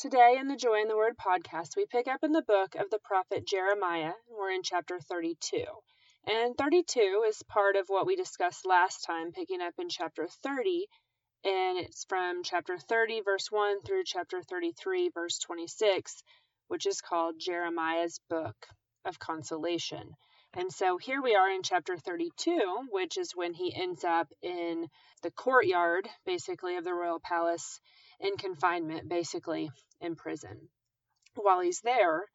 Today in the Joy in the Word podcast, we pick up in the book of the prophet Jeremiah. We're in chapter 32. And 32 is part of what we discussed last time, picking up in chapter 30. And it's from chapter 30, verse 1 through chapter 33, verse 26, which is called Jeremiah's Book of Consolation. And so here we are in chapter 32, which is when he ends up in the courtyard, basically, of the royal palace in confinement, basically in prison. While he's there,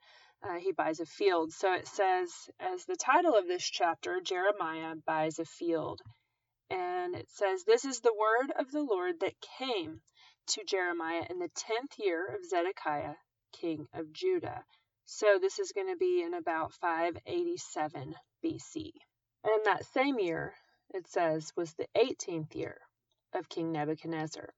uh, he buys a field. So it says, as the title of this chapter, Jeremiah buys a field. And it says, This is the word of the Lord that came to Jeremiah in the tenth year of Zedekiah, king of Judah. So this is going to be in about 587 BC. And that same year, it says, was the 18th year of King Nebuchadnezzar.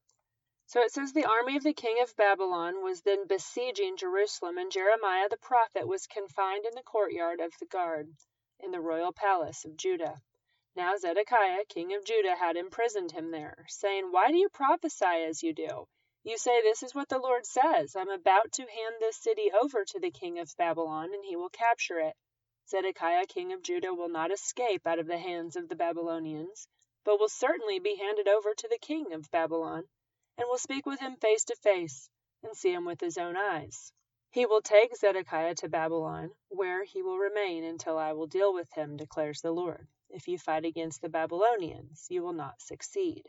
So it says the army of the king of Babylon was then besieging Jerusalem, and Jeremiah the prophet was confined in the courtyard of the guard in the royal palace of Judah. Now Zedekiah, king of Judah, had imprisoned him there, saying, Why do you prophesy as you do? You say, This is what the Lord says I'm about to hand this city over to the king of Babylon, and he will capture it. Zedekiah, king of Judah, will not escape out of the hands of the Babylonians, but will certainly be handed over to the king of Babylon and will speak with him face to face, and see him with his own eyes. He will take Zedekiah to Babylon, where he will remain until I will deal with him, declares the Lord. If you fight against the Babylonians, you will not succeed.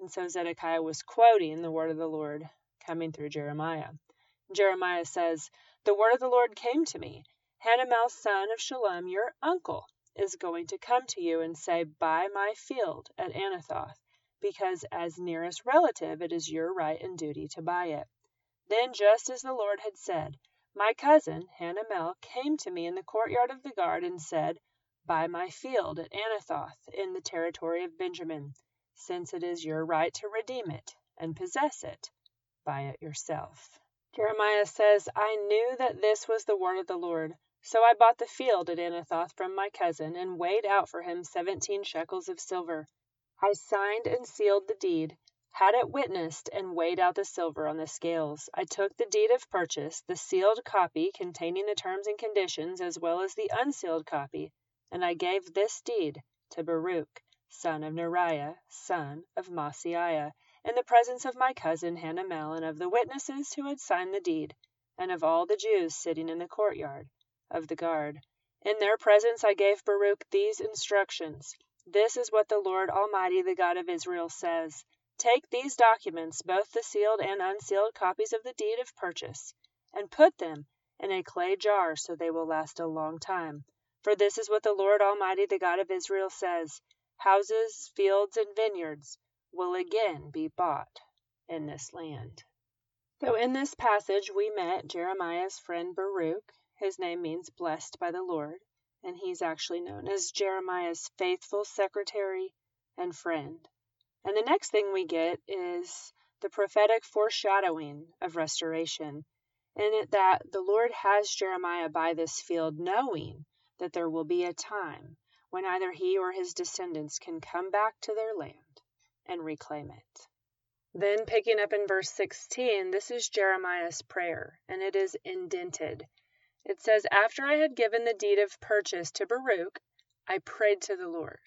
And so Zedekiah was quoting the word of the Lord coming through Jeremiah. Jeremiah says, The word of the Lord came to me. Hanamel, son of Shallum, your uncle, is going to come to you and say, Buy my field at Anathoth because as nearest relative it is your right and duty to buy it. Then, just as the Lord had said, my cousin, Hanamel, came to me in the courtyard of the guard and said, Buy my field at Anathoth in the territory of Benjamin, since it is your right to redeem it and possess it. Buy it yourself. Jeremiah says, I knew that this was the word of the Lord. So I bought the field at Anathoth from my cousin, and weighed out for him seventeen shekels of silver. I signed and sealed the deed, had it witnessed, and weighed out the silver on the scales. I took the deed of purchase, the sealed copy containing the terms and conditions, as well as the unsealed copy, and I gave this deed to Baruch, son of Neriah, son of Maaseiah, in the presence of my cousin Hanamel and of the witnesses who had signed the deed, and of all the Jews sitting in the courtyard of the guard. In their presence I gave Baruch these instructions. This is what the Lord Almighty, the God of Israel, says Take these documents, both the sealed and unsealed copies of the deed of purchase, and put them in a clay jar so they will last a long time. For this is what the Lord Almighty, the God of Israel, says Houses, fields, and vineyards will again be bought in this land. So, in this passage, we met Jeremiah's friend Baruch. His name means blessed by the Lord and he's actually known as Jeremiah's faithful secretary and friend. And the next thing we get is the prophetic foreshadowing of restoration, in that the Lord has Jeremiah buy this field, knowing that there will be a time when either he or his descendants can come back to their land and reclaim it. Then, picking up in verse 16, this is Jeremiah's prayer, and it is indented. It says, After I had given the deed of purchase to Baruch, I prayed to the Lord.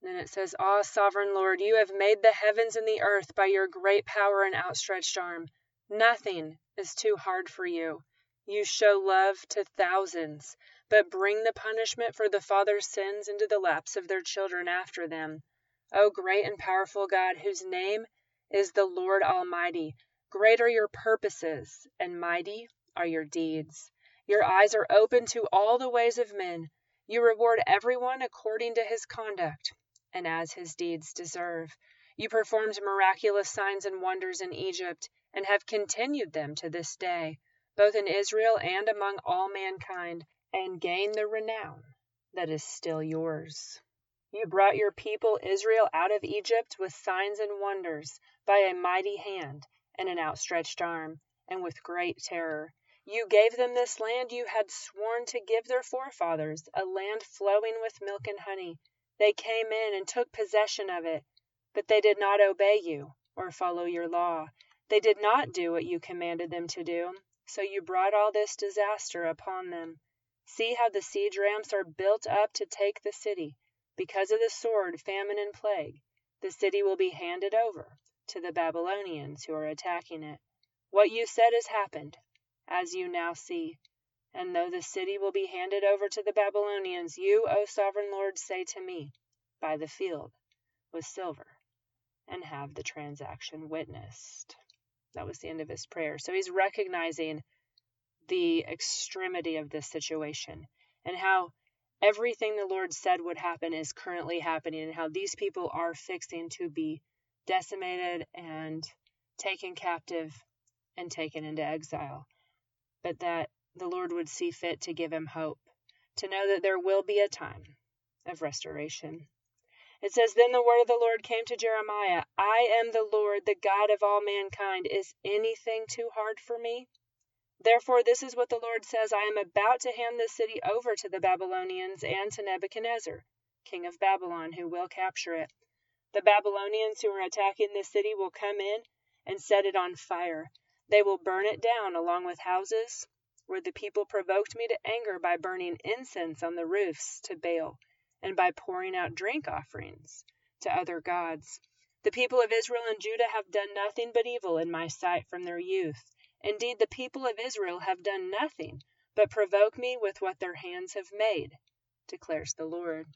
Then it says, Ah, sovereign Lord, you have made the heavens and the earth by your great power and outstretched arm. Nothing is too hard for you. You show love to thousands, but bring the punishment for the father's sins into the laps of their children after them. O great and powerful God, whose name is the Lord Almighty, great are your purposes, and mighty are your deeds. Your eyes are open to all the ways of men. You reward everyone according to his conduct and as his deeds deserve. You performed miraculous signs and wonders in Egypt and have continued them to this day, both in Israel and among all mankind, and gain the renown that is still yours. You brought your people Israel out of Egypt with signs and wonders, by a mighty hand and an outstretched arm, and with great terror. You gave them this land you had sworn to give their forefathers, a land flowing with milk and honey. They came in and took possession of it, but they did not obey you or follow your law. They did not do what you commanded them to do, so you brought all this disaster upon them. See how the siege ramps are built up to take the city. Because of the sword, famine, and plague, the city will be handed over to the Babylonians who are attacking it. What you said has happened, as you now see. And though the city will be handed over to the Babylonians, you, O sovereign Lord, say to me, Buy the field with silver, and have the transaction witnessed. That was the end of his prayer. So he's recognizing the extremity of this situation and how everything the Lord said would happen is currently happening, and how these people are fixing to be decimated and taken captive and taken into exile. But that the Lord would see fit to give him hope, to know that there will be a time of restoration. It says, Then the word of the Lord came to Jeremiah I am the Lord, the God of all mankind. Is anything too hard for me? Therefore, this is what the Lord says I am about to hand this city over to the Babylonians and to Nebuchadnezzar, king of Babylon, who will capture it. The Babylonians who are attacking this city will come in and set it on fire. They will burn it down along with houses where the people provoked me to anger by burning incense on the roofs to Baal and by pouring out drink offerings to other gods. The people of Israel and Judah have done nothing but evil in my sight from their youth. Indeed, the people of Israel have done nothing but provoke me with what their hands have made, declares the Lord.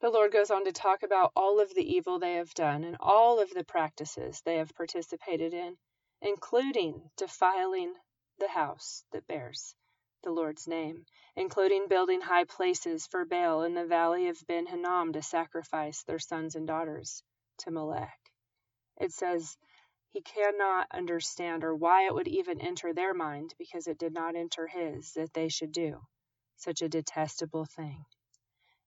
The Lord goes on to talk about all of the evil they have done and all of the practices they have participated in, including defiling the house that bears the Lord's name, including building high places for Baal in the valley of Ben Hinnom to sacrifice their sons and daughters to Molech. It says he cannot understand or why it would even enter their mind because it did not enter his that they should do such a detestable thing.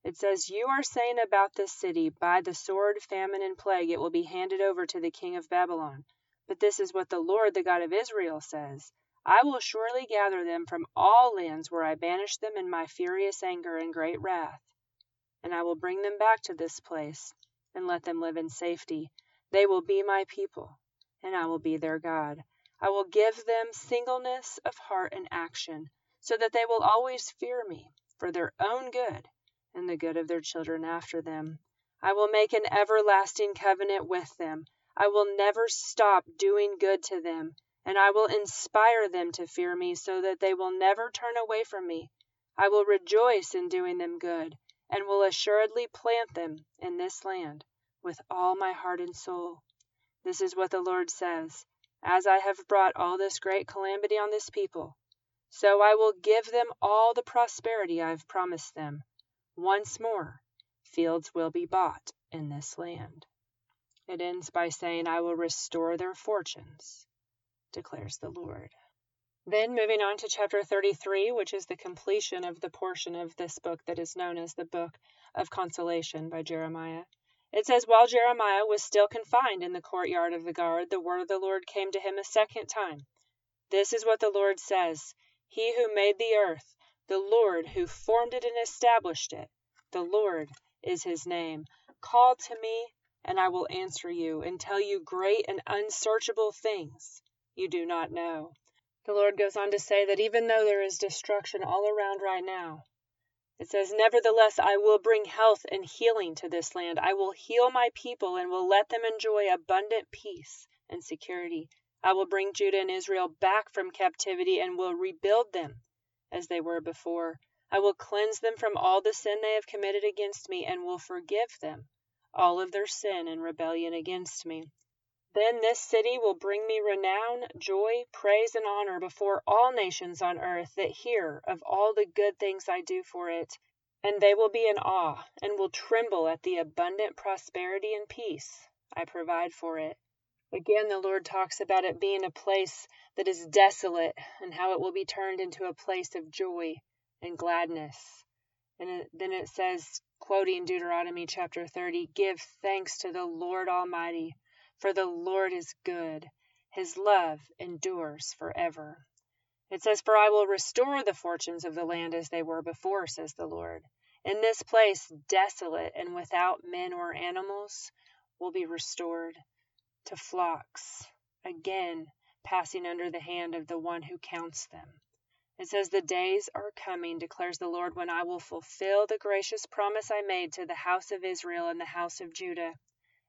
It says, You are saying about this city, by the sword, famine, and plague, it will be handed over to the king of Babylon. But this is what the Lord, the God of Israel, says I will surely gather them from all lands where I banished them in my furious anger and great wrath, and I will bring them back to this place, and let them live in safety. They will be my people, and I will be their God. I will give them singleness of heart and action, so that they will always fear me for their own good and the good of their children after them. I will make an everlasting covenant with them. I will never stop doing good to them and I will inspire them to fear me so that they will never turn away from me. I will rejoice in doing them good, and will assuredly plant them in this land with all my heart and soul. This is what the Lord says As I have brought all this great calamity on this people, so I will give them all the prosperity I have promised them. Once more, fields will be bought in this land. It ends by saying, I will restore their fortunes declares the Lord. Then, moving on to chapter 33, which is the completion of the portion of this book that is known as the Book of Consolation by Jeremiah. It says, While Jeremiah was still confined in the courtyard of the guard, the word of the Lord came to him a second time. This is what the Lord says He who made the earth, the Lord who formed it and established it, the Lord is his name. Call to me, and I will answer you, and tell you great and unsearchable things you do not know. The Lord goes on to say that even though there is destruction all around right now, it says, Nevertheless, I will bring health and healing to this land. I will heal my people and will let them enjoy abundant peace and security. I will bring Judah and Israel back from captivity and will rebuild them as they were before. I will cleanse them from all the sin they have committed against me and will forgive them all of their sin and rebellion against me. Then this city will bring me renown, joy, praise, and honor before all nations on earth that hear of all the good things I do for it. And they will be in awe, and will tremble at the abundant prosperity and peace I provide for it. Again, the Lord talks about it being a place that is desolate, and how it will be turned into a place of joy and gladness. And then it says, quoting Deuteronomy chapter 30, Give thanks to the Lord Almighty for the Lord is good, his love endures forever. It says, For I will restore the fortunes of the land as they were before, says the Lord. In this place, desolate and without men or animals, will be restored to flocks again, passing under the hand of the one who counts them. It says, The days are coming, declares the Lord, when I will fulfill the gracious promise I made to the house of Israel and the house of Judah.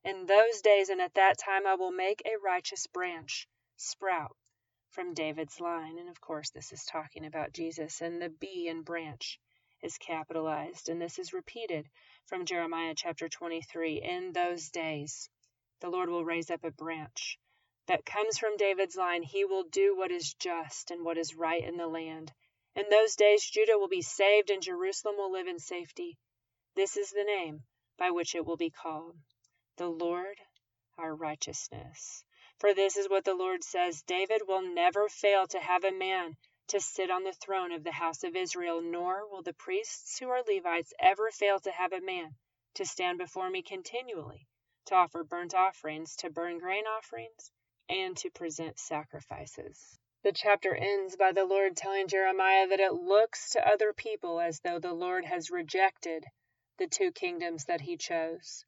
In those days and at that time I will make a righteous branch sprout from David's line. And of course, this is talking about Jesus, and the B in branch is capitalized, and this is repeated from Jeremiah chapter 23. In those days, the Lord will raise up a branch that comes from David's line, he will do what is just and what is right in the land. In those days, Judah will be saved and Jerusalem will live in safety. This is the name by which it will be called the Lord our righteousness. For this is what the Lord says David will never fail to have a man to sit on the throne of the house of Israel, nor will the priests who are Levites ever fail to have a man to stand before me continually, to offer burnt offerings, to burn grain offerings and to present sacrifices. The chapter ends by the Lord telling Jeremiah that it looks to other people as though the Lord has rejected the two kingdoms that he chose.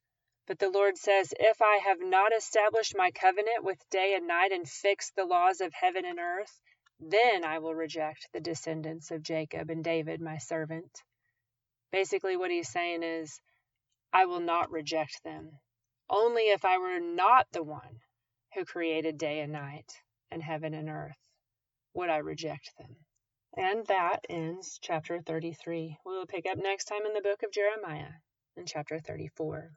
But the Lord says, If I have not established my covenant with day and night and fixed the laws of heaven and earth, then I will reject the descendants of Jacob and David, my servant. Basically, what he's saying is, I will not reject them. Only if I were not the one who created day and night and heaven and earth, would I reject them? And that ends chapter 33. We will pick up next time in the book of Jeremiah in chapter 34.